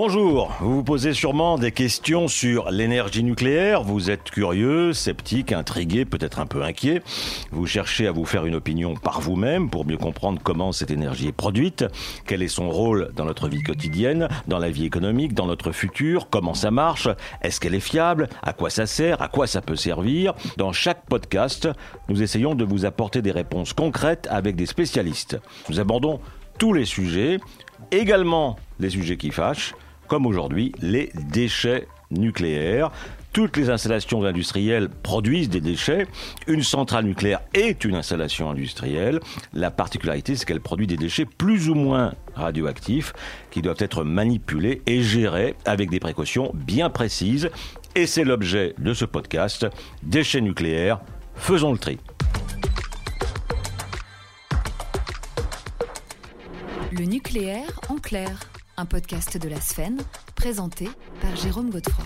Bonjour, vous vous posez sûrement des questions sur l'énergie nucléaire, vous êtes curieux, sceptique, intrigué, peut-être un peu inquiet, vous cherchez à vous faire une opinion par vous-même pour mieux comprendre comment cette énergie est produite, quel est son rôle dans notre vie quotidienne, dans la vie économique, dans notre futur, comment ça marche, est-ce qu'elle est fiable, à quoi ça sert, à quoi ça peut servir? Dans chaque podcast, nous essayons de vous apporter des réponses concrètes avec des spécialistes. Nous abordons tous les sujets, également les sujets qui fâchent, comme aujourd'hui les déchets nucléaires. Toutes les installations industrielles produisent des déchets. Une centrale nucléaire est une installation industrielle. La particularité, c'est qu'elle produit des déchets plus ou moins radioactifs qui doivent être manipulés et gérés avec des précautions bien précises. Et c'est l'objet de ce podcast. Déchets nucléaires, faisons le tri. Le nucléaire en clair, un podcast de la Sphène, présenté par Jérôme Godefroy.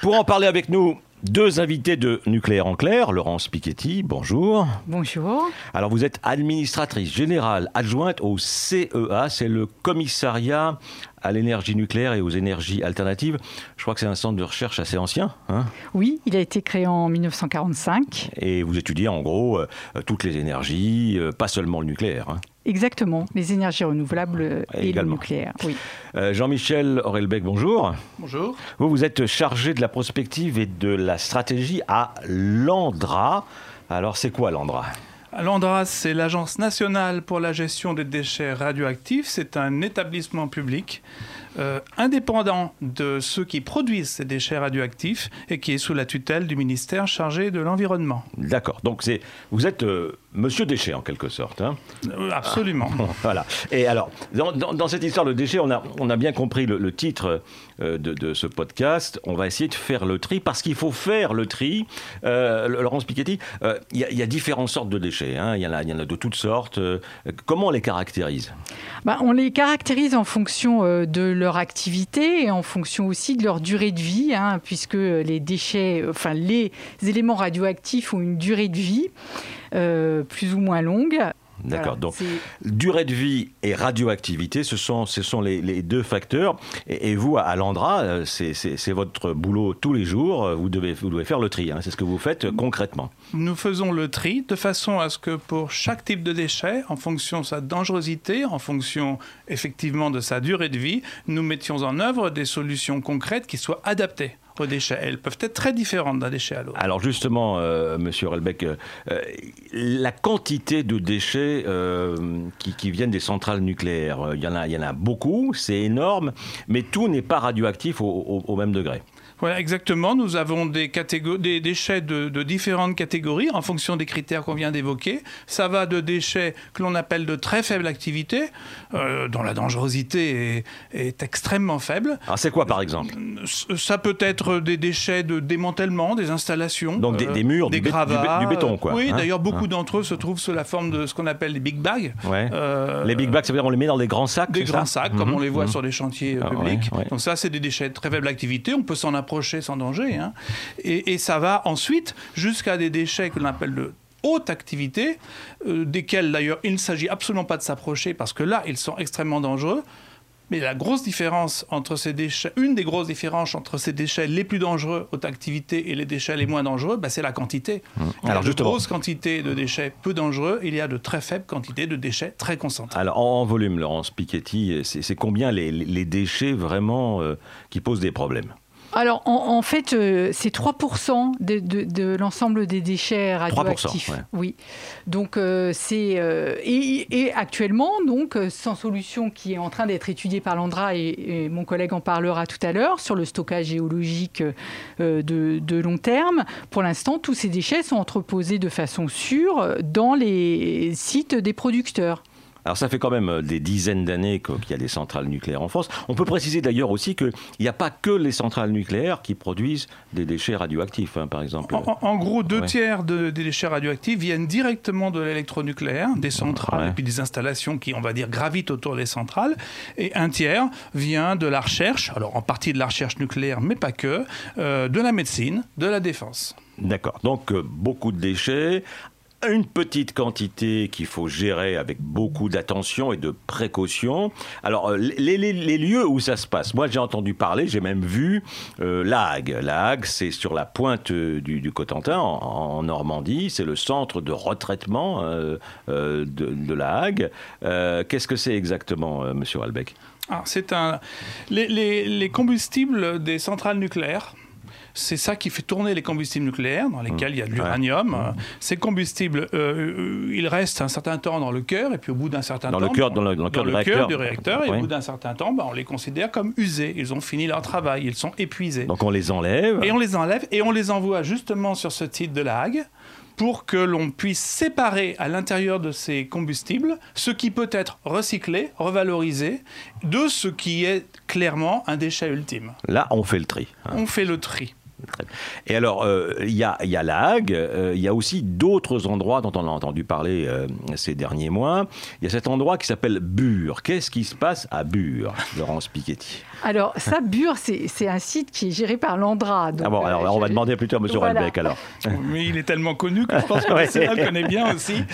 Pour en parler avec nous, deux invités de Nucléaire en clair, Laurence Piketty, bonjour. Bonjour. Alors vous êtes administratrice générale adjointe au CEA, c'est le commissariat à l'énergie nucléaire et aux énergies alternatives. Je crois que c'est un centre de recherche assez ancien. Hein oui, il a été créé en 1945. Et vous étudiez en gros euh, toutes les énergies, euh, pas seulement le nucléaire. Hein. Exactement, les énergies renouvelables et, le nucléaire. Oui. Euh, Jean-Michel Aurelbeck, bonjour. Bonjour. Vous, vous êtes chargé de la prospective et de la stratégie à l'ANDRA. Alors, c'est quoi l'ANDRA? L'ANDRA, c'est l'Agence nationale pour la gestion des déchets radioactifs. C'est un établissement public euh, indépendant de ceux qui produisent ces déchets radioactifs et qui est sous la tutelle du ministère chargé de l'environnement. D'accord. Donc c'est, vous êtes euh, Monsieur Déchet en quelque sorte. Hein euh, absolument. voilà. Et alors, dans, cette histoire de déchets, on a, on a bien compris le, titre de, ce podcast. On va essayer de faire le tri parce qu'il faut faire le tri. Laurence Piketty, il y, a différentes sortes de déchets. Hein. Il y, en a, y en a de toutes sortes. comment on les caractérise? Bah, On les caractérise en fonction de leur activité et en fonction aussi de leur durée de vie, hein, puisque les déchets, enfin les éléments radioactifs ont une durée de vie euh, plus ou moins longue. D'accord. Donc, durée de vie et radioactivité, ce sont, ce sont les, deux facteurs. Et, vous, à Landra, euh, c'est votre boulot tous les jours. Vous devez, vous devez faire le tri. Hein. C'est ce que vous faites euh, concrètement. Nous faisons le tri de façon à ce que pour chaque type de déchet, en fonction de sa dangerosité, en fonction effectivement de sa durée de vie, nous mettions en œuvre des solutions concrètes qui soient adaptées déchets. Elles peuvent être très différentes d'un déchet à l'autre. Alors justement, euh, Monsieur Relbeck, euh, la quantité de déchets euh, qui, viennent des centrales nucléaires, il y en a, il y en a beaucoup, c'est énorme, mais tout n'est pas radioactif au même degré. Voilà, exactement. Nous avons des, des déchets de, différentes catégories en fonction des critères qu'on vient d'évoquer. Ça va de déchets que l'on appelle de très faible activité, euh, dont la dangerosité est, extrêmement faible. Alors c'est quoi par exemple? Ça peut être des déchets de démantèlement des installations. Donc des, euh, murs, des du, gravats, du, béton quoi. Oui, hein d'ailleurs beaucoup hein d'entre eux se trouvent sous la forme de ce qu'on appelle les big bags. Euh, les big bags, ça veut dire on les met dans des grands sacs Des grands sacs, comme mhm. on les voit mhm. sur les chantiers ah publics. Donc ça, c'est des déchets de très faible activité. On peut s'en sans danger. Hein. Et, ça va ensuite jusqu'à des déchets que l'on appelle de haute activité, euh, desquels d'ailleurs il ne s'agit absolument pas de s'approcher parce que là, ils sont extrêmement dangereux. Mais la grosse différence entre ces déchets, une des grosses différences entre ces déchets les plus dangereux, haute activité, et les déchets les moins dangereux, bah, c'est la quantité. Mmh. Alors, de grosse quantité de déchets peu dangereux, il y a de très faibles quantités de déchets très concentrés. Alors, en volume, Laurence Piketty, c'est combien les, déchets vraiment euh, qui posent des problèmes? Alors, en, fait, euh, c'est 3% de, l'ensemble des déchets radioactifs. Oui. Donc, euh, c'est. Euh, et, actuellement, donc, sans solution qui est en train d'être étudiée par l'ANDRA, et, mon collègue en parlera tout à l'heure, sur le stockage géologique de, de, long terme, pour l'instant, tous ces déchets sont entreposés de façon sûre dans les sites des producteurs. Alors ça fait quand même euh, des dizaines d'années qu'il y a des centrales nucléaires en France. On peut préciser d'ailleurs aussi qu'il n'y a pas que les centrales nucléaires qui produisent des déchets radioactifs, hein, par exemple. En, gros, deux tiers des déchets radioactifs viennent directement de l'électronucléaire, des centrales et puis des installations qui, on va dire, gravitent autour des centrales. Et un tiers vient de la recherche, alors en partie de la recherche nucléaire, mais pas que, euh, de la médecine, de la défense. D'accord. Donc euh, beaucoup de déchets une petite quantité qu'il faut gérer avec beaucoup d'attention et de précaution. Alors, euh, les, lieux où ça se passe, moi j'ai entendu parler, j'ai même vu euh, La c'est sur la pointe du, Cotentin, en, Normandie. C'est le centre de retraitement euh, de, Hague. Qu'est-ce que c'est exactement, monsieur Albeck ah, c'est un. les, combustibles des centrales nucléaires c'est ça qui fait tourner les combustibles nucléaires, dans lesquels il y a de l'uranium. Ces combustibles, euh, ils restent un certain temps dans le cœur, et puis au bout d'un certain temps. Le cœur, dans le, dans le cœur, du réacteur. et au bout d'un certain temps, ben, on les considère comme usés. Ils ont fini leur travail, ils sont épuisés. Donc on les enlève. Et on les enlève, et on les envoie justement sur ce site de la Hague pour que l'on puisse séparer à l'intérieur de ces combustibles ce qui peut être recyclé, revalorisé, de ce qui est clairement un déchet ultime. Là, on fait le tri. Hein. On fait le tri. Et alors, euh, il y, a, y, a, la Hague, euh, il y a aussi d'autres endroits dont on a entendu parler euh, ces derniers mois. Il y a cet endroit qui s'appelle Bure. Qu'est-ce qui se passe à Bure, Laurence Piketty? Alors, ça, Bure, c'est un site qui est géré par l'Andra. Ah bon, alors on va demander plutôt à M. Voilà. alors. Mais il est tellement connu que je pense que le connaît bien aussi.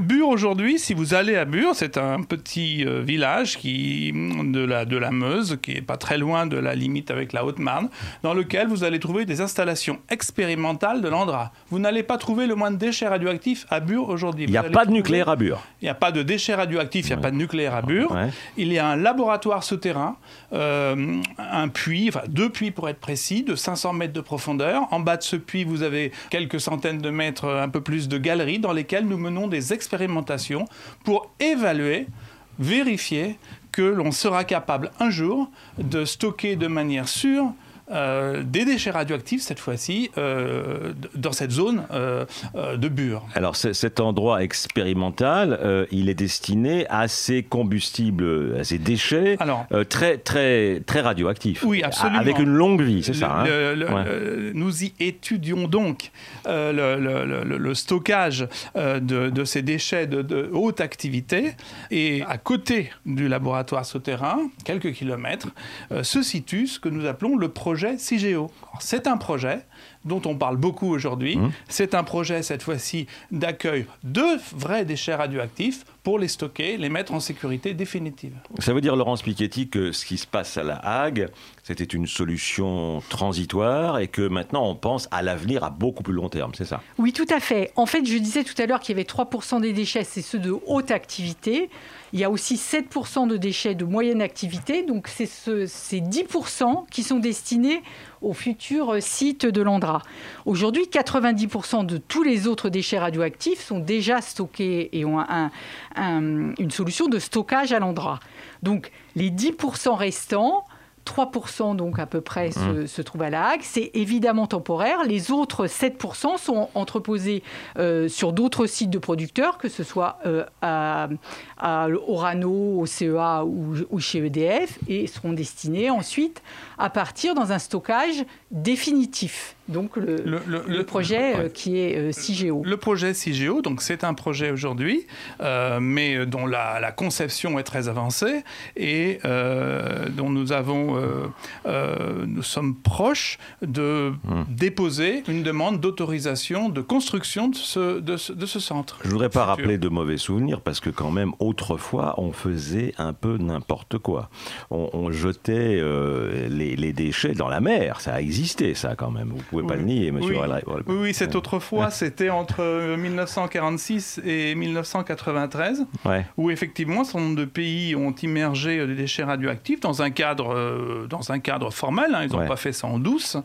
Bure, aujourd'hui, si vous allez à Bure, c'est un petit village qui, de, la, de la Meuse, qui est pas très loin de la limite avec la Haute-Marne, dans lequel vous allez trouver des installations expérimentales de l'Andra. Vous n'allez pas trouver le moins de déchets radioactifs à Bure aujourd'hui. Il n'y a pas de nucléaire à Bure. Il n'y a pas de déchets radioactifs, il n'y a pas de nucléaire à Bure. Il y a un laboratoire souterrain, euh, un puits, enfin deux puits pour être précis, de 500 mètres de profondeur. En bas de ce puits, vous avez quelques centaines de mètres, un peu plus de galeries dans lesquelles nous menons des expérimentations pour évaluer, vérifier que l'on sera capable un jour de stocker de manière sûre euh, des déchets radioactifs, cette fois-ci, euh, dans cette zone euh, de Bure. Alors cet endroit expérimental, il est destiné à ces combustibles, à ces déchets très, très, très radioactifs. Oui, absolument. Avec une longue vie, c'est ça hein? Nous y étudions donc le, stockage de, ces déchets de, de, haute activité. Et à côté du laboratoire souterrain, quelques kilomètres, se situe ce que nous appelons le projet C'est un projet dont on parle beaucoup aujourd'hui. Mmh. C'est un projet, cette fois-ci, d'accueil de vrais déchets radioactifs pour les stocker, les mettre en sécurité définitive. Ça veut dire, Laurence Piketty, que ce qui se passe à La Hague, c'était une solution transitoire et que maintenant on pense à l'avenir à beaucoup plus long terme, c'est ça? Oui, tout à fait. En fait, je disais tout à l'heure qu'il y avait 3% des déchets, c'est ceux de haute activité. Il y a aussi 7% de déchets de moyenne activité, donc c'est ce, ces 10% qui sont destinés aux futurs sites de l'Andra. Aujourd'hui, 90% de tous les autres déchets radioactifs sont déjà stockés et ont une solution de stockage à l'Andra. Donc les 10% restants, 3% donc à peu près se, mmh. trouvent à la Hague. C'est évidemment temporaire. Les autres 7% sont entreposés euh, sur d'autres sites de producteurs, que ce soit euh, à, Orano, au CEA ou, ou, chez EDF, et seront destinés ensuite à partir dans un stockage définitif. Donc le, projet euh, qui est euh, CIGEO. Le projet CIGEO, donc c'est un projet aujourd'hui, euh, mais dont la, conception est très avancée et dont nous avons, nous sommes proches de hmm. déposer une demande d'autorisation de construction de ce, de ce, centre. Je voudrais pas rappeler de mauvais souvenirs parce que quand même autrefois on faisait un peu n'importe quoi. On, jetait les, les, déchets dans la mer, ça a existé ça quand même. Pouvez pas le nier, monsieur Oui, oui, cette autrefois, c'était entre 1946 et 1993, où effectivement, un certain nombre de pays ont immergé des déchets radioactifs dans un cadre, euh, dans un cadre formel. Hein, ils n'ont pas fait ça en douce,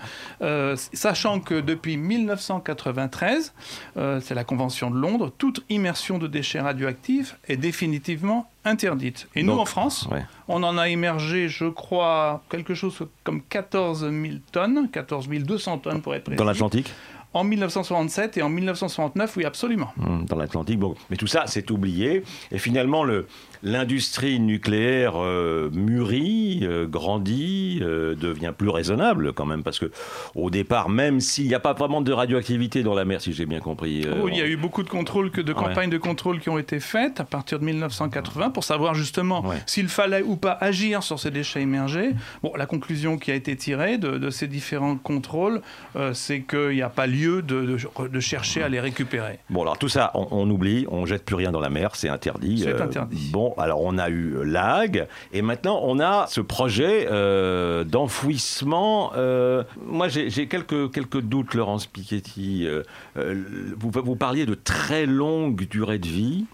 euh, sachant que depuis 1993, euh, c'est la Convention de Londres, toute immersion de déchets radioactifs est définitivement interdite. Et nous, en France, on en a émergé, je crois, quelque chose comme 14 000 tonnes, 14 200 tonnes pour être précis. Dans l'Atlantique en 1967 et en 1969, oui, absolument. Mmh, dans l'Atlantique, bon. Mais tout ça, c'est oublié. Et finalement, le, l'industrie nucléaire euh, mûrit, euh, grandit, euh, devient plus raisonnable quand même, parce que au départ, même s'il n'y a pas vraiment de radioactivité dans la mer, si j'ai bien compris. il y a eu beaucoup de contrôles, de campagnes de contrôle qui ont été faites à partir de 1980 pour savoir justement s'il fallait ou pas agir sur ces déchets émergés. Bon, la conclusion qui a été tirée de, de ces différents contrôles, c'est qu'il n'y a pas lieu lieu de, de, chercher à les récupérer. Bon, alors tout ça, on, oublie, on jette plus rien dans la mer, c'est interdit. C'est interdit. Bon, alors on a eu l'AG, et maintenant on a ce projet d'enfouissement. moi, j'ai quelques, quelques doutes, Laurence Piketty. vous, vous parliez de très longue durée de vie.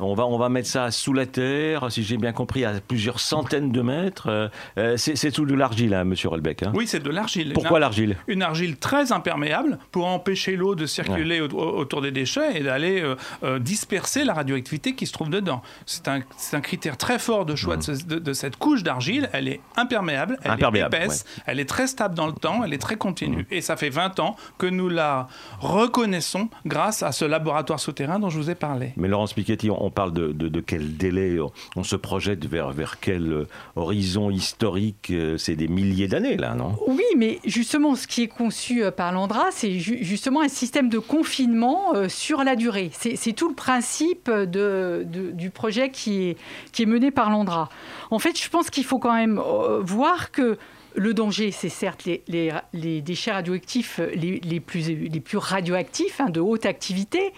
On va, on va mettre ça sous la terre, si j'ai bien compris, à plusieurs centaines de mètres. Euh, euh, c'est tout de l'argile, hein, monsieur Rolbeck. Hein. oui, c'est de l'argile. Pourquoi l'argile? Une argile très imperméable pour empêcher l'eau de circuler autour des déchets et d'aller euh, disperser la radioactivité qui se trouve dedans. C'est un, un, critère très fort de choix de, mmh. cette couche d'argile. Elle est imperméable, elle est épaisse, elle est très stable dans le temps, elle est très continue. Mmh. Et ça fait 20 ans que nous la reconnaissons grâce à ce laboratoire souterrain dont je vous ai parlé. Mais Laurence Piketty, on parle de, quel délai On se projette vers, vers quel euh, horizon historique euh, C'est des milliers d'années, là, non? Oui, mais justement, ce qui est conçu euh, par l'Andra, c'est justement un système de confinement sur la durée. C'est tout le principe de, du projet qui est, qui est mené par l'Andra. En fait, je pense qu'il faut quand même voir que le danger, c'est certes les, déchets radioactifs les, plus, les plus radioactifs, hein, de haute activité,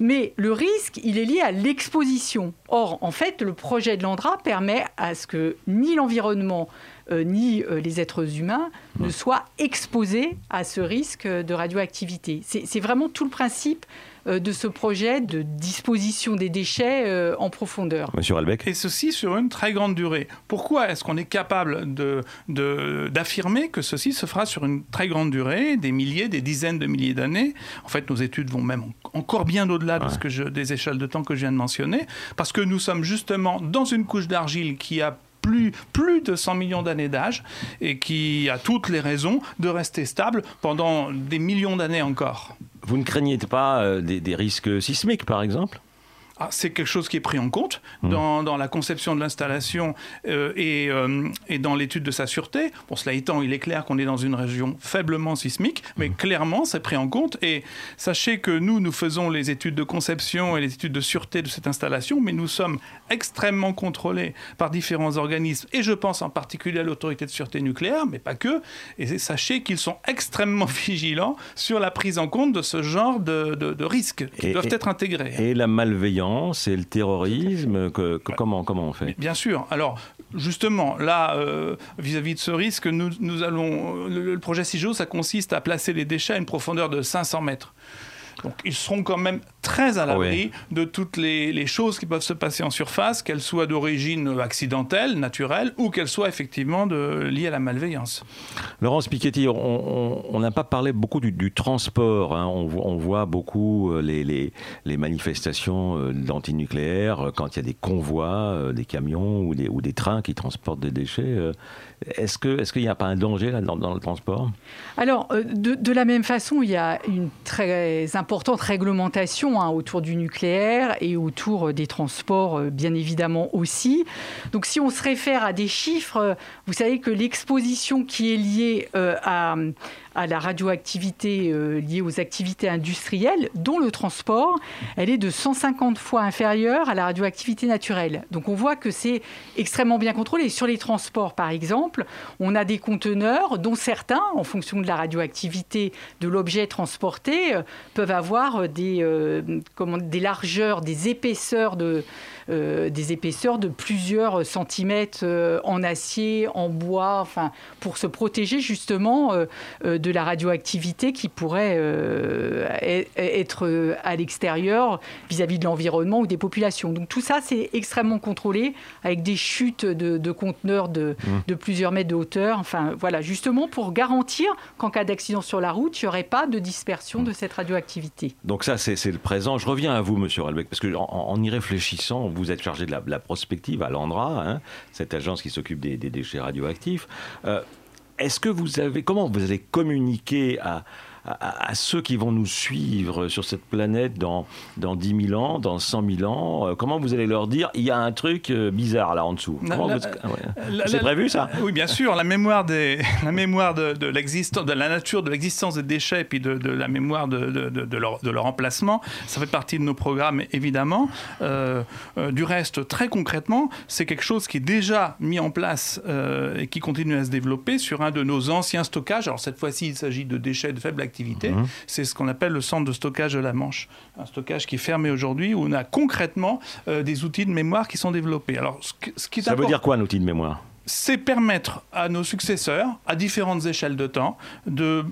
mais le risque, il est lié à l'exposition. Or, en fait, le projet de l'Andra permet à ce que ni l'environnement euh, ni euh, les êtres humains ne soient exposés à ce risque de radioactivité. C'est vraiment tout le principe euh, de ce projet de disposition des déchets euh, en profondeur. Monsieur Albec. Et ceci sur une très grande durée. Pourquoi est-ce qu'on est capable d'affirmer de, que ceci se fera sur une très grande durée, des milliers, des dizaines de milliers d'années? En fait, nos études vont même encore bien au-delà de ce que je, des échelles de temps que je viens de mentionner, parce que nous sommes justement dans une couche d'argile qui a plus, plus de 100 millions d'années d'âge et qui a toutes les raisons de rester stable pendant des millions d'années encore. Vous ne craignez pas euh, des, risques sismiques, par exemple? Ah, c'est quelque chose qui est pris en compte mmh. dans, la conception de l'installation euh, euh, et, dans l'étude de sa sûreté. Pour cela étant, il est clair qu'on est dans une région faiblement sismique, mais mmh. clairement, c'est pris en compte. Et sachez que nous, nous faisons les études de conception et les études de sûreté de cette installation, mais nous sommes extrêmement contrôlés par différents organismes, et je pense en particulier à l'autorité de sûreté nucléaire, mais pas que. Et sachez qu'ils sont extrêmement vigilants sur la prise en compte de ce genre de, risques qui doivent être intégrés. Et la malveillance c'est le terrorisme que, comment, comment on fait Bien sûr. Alors, justement, là, euh, vis-à-vis de ce risque, nous, nous allons. Le, le projet CIGEO, ça consiste à placer les déchets à une profondeur de 500 mètres. Donc ils seront quand même très à l'abri de toutes les, choses qui peuvent se passer en surface, qu'elles soient d'origine accidentelle, naturelle, ou qu'elles soient effectivement de, liées à la malveillance. Laurence Piketty, on n'a pas parlé beaucoup du, transport. Hein. On, voit beaucoup euh, les, les, manifestations euh, d'antinucléaires euh, quand il y a des convois, des camions ou des, ou des trains qui transportent des déchets. Est-ce qu'il est n'y a pas un danger là, dans, le transport? Alors, de, de, la même façon, il y a une très importante réglementation hein, autour du nucléaire et autour des transports, euh, bien évidemment aussi. Donc si on se réfère à des chiffres, vous savez que l'exposition qui est liée euh, à, à la radioactivité euh, liée aux activités industrielles, dont le transport, elle est de 150 fois inférieure à la radioactivité naturelle. Donc on voit que c'est extrêmement bien contrôlé. Sur les transports, par exemple, on a des conteneurs dont certains, en fonction de la radioactivité de l'objet transporté, euh, peuvent avoir des, euh, des largeurs, des épaisseurs de des épaisseurs de plusieurs centimètres euh, en acier, en bois, enfin, pour se protéger justement euh, de la radioactivité qui pourrait être à l'extérieur vis-à-vis de l'environnement ou des populations. Donc tout ça, c'est extrêmement contrôlé avec des chutes de, conteneurs de, mmh. de, plusieurs mètres de hauteur. Enfin, voilà, justement pour garantir qu'en cas d'accident sur la route, il n'y aurait pas de dispersion de cette radioactivité. Donc ça, c'est le présent. Je reviens à vous, Monsieur Albeck, parce que en, y réfléchissant, vous êtes chargé de la, prospective à l'ANDRA, hein, cette agence qui s'occupe des, déchets radioactifs. Euh, est-ce que vous avez, comment vous allez communiquer à, à, ceux qui vont nous suivre sur cette planète dans, dans 10 000 ans, dans 100 000 ans euh, Comment vous allez leur dire il y a un truc euh, bizarre là en dessous C'est prévu ça Oui, bien sûr. La mémoire, des, la mémoire de, de, de la nature, de l'existence des déchets et puis de, de la mémoire de, de, leur, de leur emplacement, ça fait partie de nos programmes évidemment. Euh, du reste, très concrètement, c'est quelque chose qui est déjà mis en place et qui continue à se développer sur un de nos anciens stockages. Alors cette fois-ci, il s'agit de déchets de faible activité activité. Mmh. C'est ce qu'on appelle le centre de stockage de la Manche. Un stockage qui est fermé aujourd'hui où on a concrètement des outils de mémoire qui sont développés. Alors, ce, qui Ça veut dire quoi un outil de mémoire? C'est permettre à nos successeurs, à différentes échelles de temps, de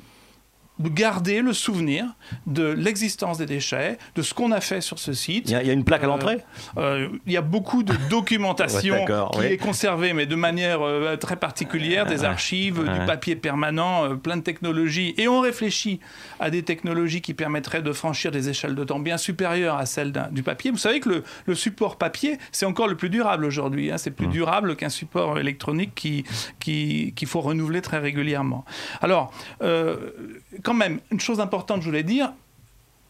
garder le souvenir de l'existence des déchets, de ce qu'on a fait sur ce site. Il y a, une plaque à l'entrée euh, euh, Il y a beaucoup de documentation qui est conservée, mais de manière euh, très particulière, des archives, du papier permanent, plein de technologies. Et on réfléchit à des technologies qui permettraient de franchir des échelles de temps bien supérieures à celles du papier. Vous savez que le, support papier, c'est encore le plus durable aujourd'hui. Hein. C'est plus mmh. durable qu'un support électronique qu'il qui, qu'il faut renouveler très régulièrement. Alors, quand même, une chose importante, je voulais dire,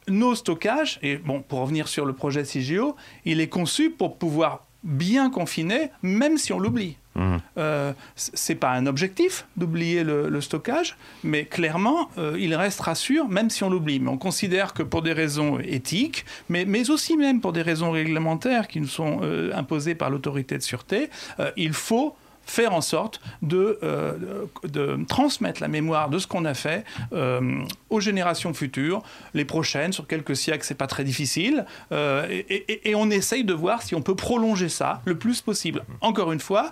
nos stockages, et bon, pour revenir sur le projet CIGEO, il est conçu pour pouvoir bien confiner, même si on l'oublie. Mmh. Euh, c'est pas un objectif d'oublier le, stockage, mais clairement, euh, il restera sûr même si on l'oublie. Mais on considère que pour des raisons éthiques, mais, mais aussi même pour des raisons réglementaires qui nous sont euh, imposées par l'autorité de sûreté, euh, il faut faire en sorte de, euh, de transmettre la mémoire de ce qu'on a fait euh, aux générations futures, les prochaines, sur quelques siècles, c'est pas très difficile, euh, et, et, on essaye de voir si on peut prolonger ça le plus possible. Encore une fois,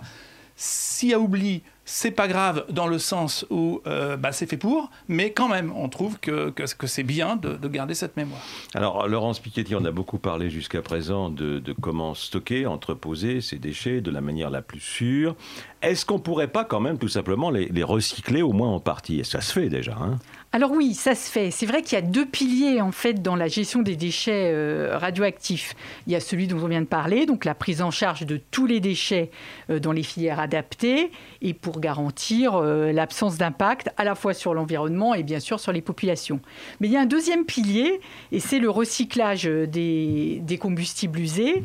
s'il y a oubli c'est pas grave dans le sens où euh, bah, c'est fait pour, mais quand même, on trouve que, que, c'est bien de, garder cette mémoire. Alors, Laurence Piketty, on a beaucoup parlé jusqu'à présent de, comment stocker, entreposer ces déchets de la manière la plus sûre. Est-ce qu'on pourrait pas quand même tout simplement les, recycler au moins en partie? Et ça se fait déjà. Hein? Alors oui, ça se fait. C'est vrai qu'il y a deux piliers en fait dans la gestion des déchets euh, radioactifs. Il y a celui dont on vient de parler, donc la prise en charge de tous les déchets euh, dans les filières adaptées et pour garantir euh, l'absence d'impact à la fois sur l'environnement et bien sûr sur les populations. Mais il y a un deuxième pilier et c'est le recyclage des combustibles usés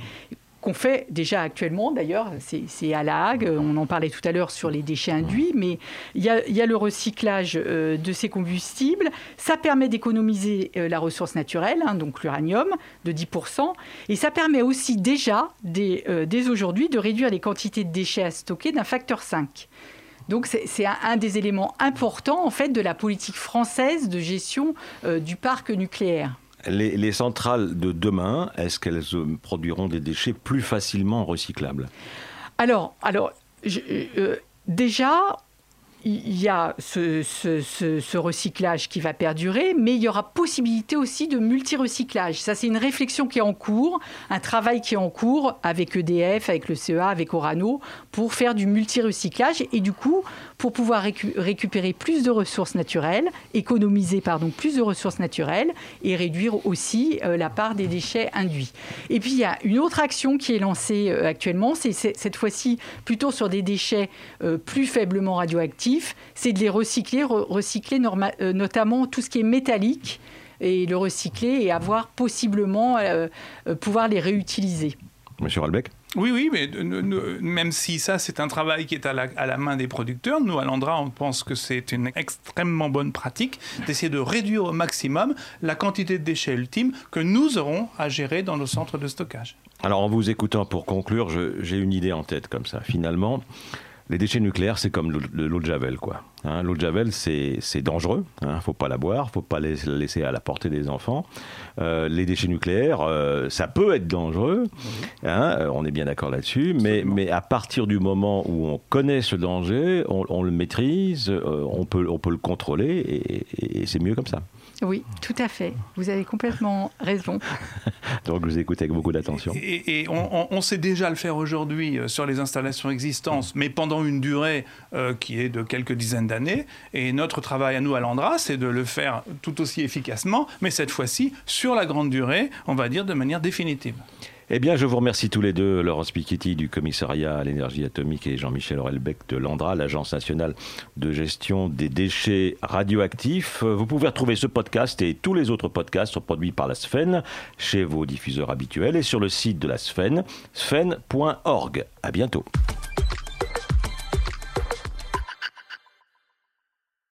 qu'on fait déjà actuellement, d'ailleurs, c'est à la Hague, on en parlait tout à l'heure sur les déchets induits, mais il y a, le recyclage euh, de ces combustibles. Ça permet d'économiser euh, la ressource naturelle, hein, donc l'uranium, de 10%, et ça permet aussi déjà, dès, euh, dès aujourd'hui, de réduire les quantités de déchets à stocker d'un facteur 5. Donc c'est un, des éléments importants en fait de la politique française de gestion du parc nucléaire. Les, centrales de demain, est-ce qu'elles euh, produiront des déchets plus facilement recyclables? Alors, euh, déjà, il y a ce, recyclage qui va perdurer, mais il y aura possibilité aussi de multi-recyclage. Ça, c'est une réflexion qui est en cours, un travail qui est en cours avec EDF, avec le CEA, avec Orano, pour faire du multi-recyclage et du coup, pour pouvoir récupérer plus de ressources naturelles, économiser pardon, plus de ressources naturelles et réduire aussi euh, la part des déchets induits. Et puis, il y a une autre action qui est lancée euh, actuellement, c'est cette fois-ci plutôt sur des déchets euh, plus faiblement radioactifs c'est de les recycler, recycler euh, notamment tout ce qui est métallique et le recycler et avoir possiblement euh, euh, pouvoir les réutiliser. Monsieur Albec oui, oui, mais même si ça, c'est un travail qui est à la, main des producteurs, nous, à Landra, on pense que c'est une extrêmement bonne pratique d'essayer de réduire au maximum la quantité de déchets ultimes que nous aurons à gérer dans nos centres de stockage. Alors, en vous écoutant pour conclure, j'ai une idée en tête comme ça. Finalement, les déchets nucléaires, c'est comme l'eau de Javel, quoi. Hein, l'eau de Javel, c'est dangereux. Il hein, ne faut pas la boire, faut pas la laisser à la portée des enfants. Euh, les déchets nucléaires, euh, ça peut être dangereux. Hein, euh, on est bien d'accord là-dessus. Mais, mais à partir du moment où on connaît ce danger, on, le maîtrise, on, peut, on peut le contrôler, et c'est mieux comme ça. Oui, tout à fait. Vous avez complètement raison. Donc, vous écoutez avec beaucoup d'attention. Et, on, sait déjà le faire aujourd'hui euh, sur les installations existantes, mais pendant une durée euh, qui est de quelques dizaines d'années. Et notre travail à nous, à l'Andra, c'est de le faire tout aussi efficacement, mais cette fois-ci sur la grande durée, on va dire de manière définitive. Eh bien, je vous remercie tous les deux, Laurence Piketty du commissariat à l'énergie atomique et Jean-Michel Aurelbeck de l'ANDRA, l'Agence nationale de gestion des déchets radioactifs. Vous pouvez retrouver ce podcast et tous les autres podcasts produits par la SFEN chez vos diffuseurs habituels et sur le site de la SFEN, sfen.org. À bientôt.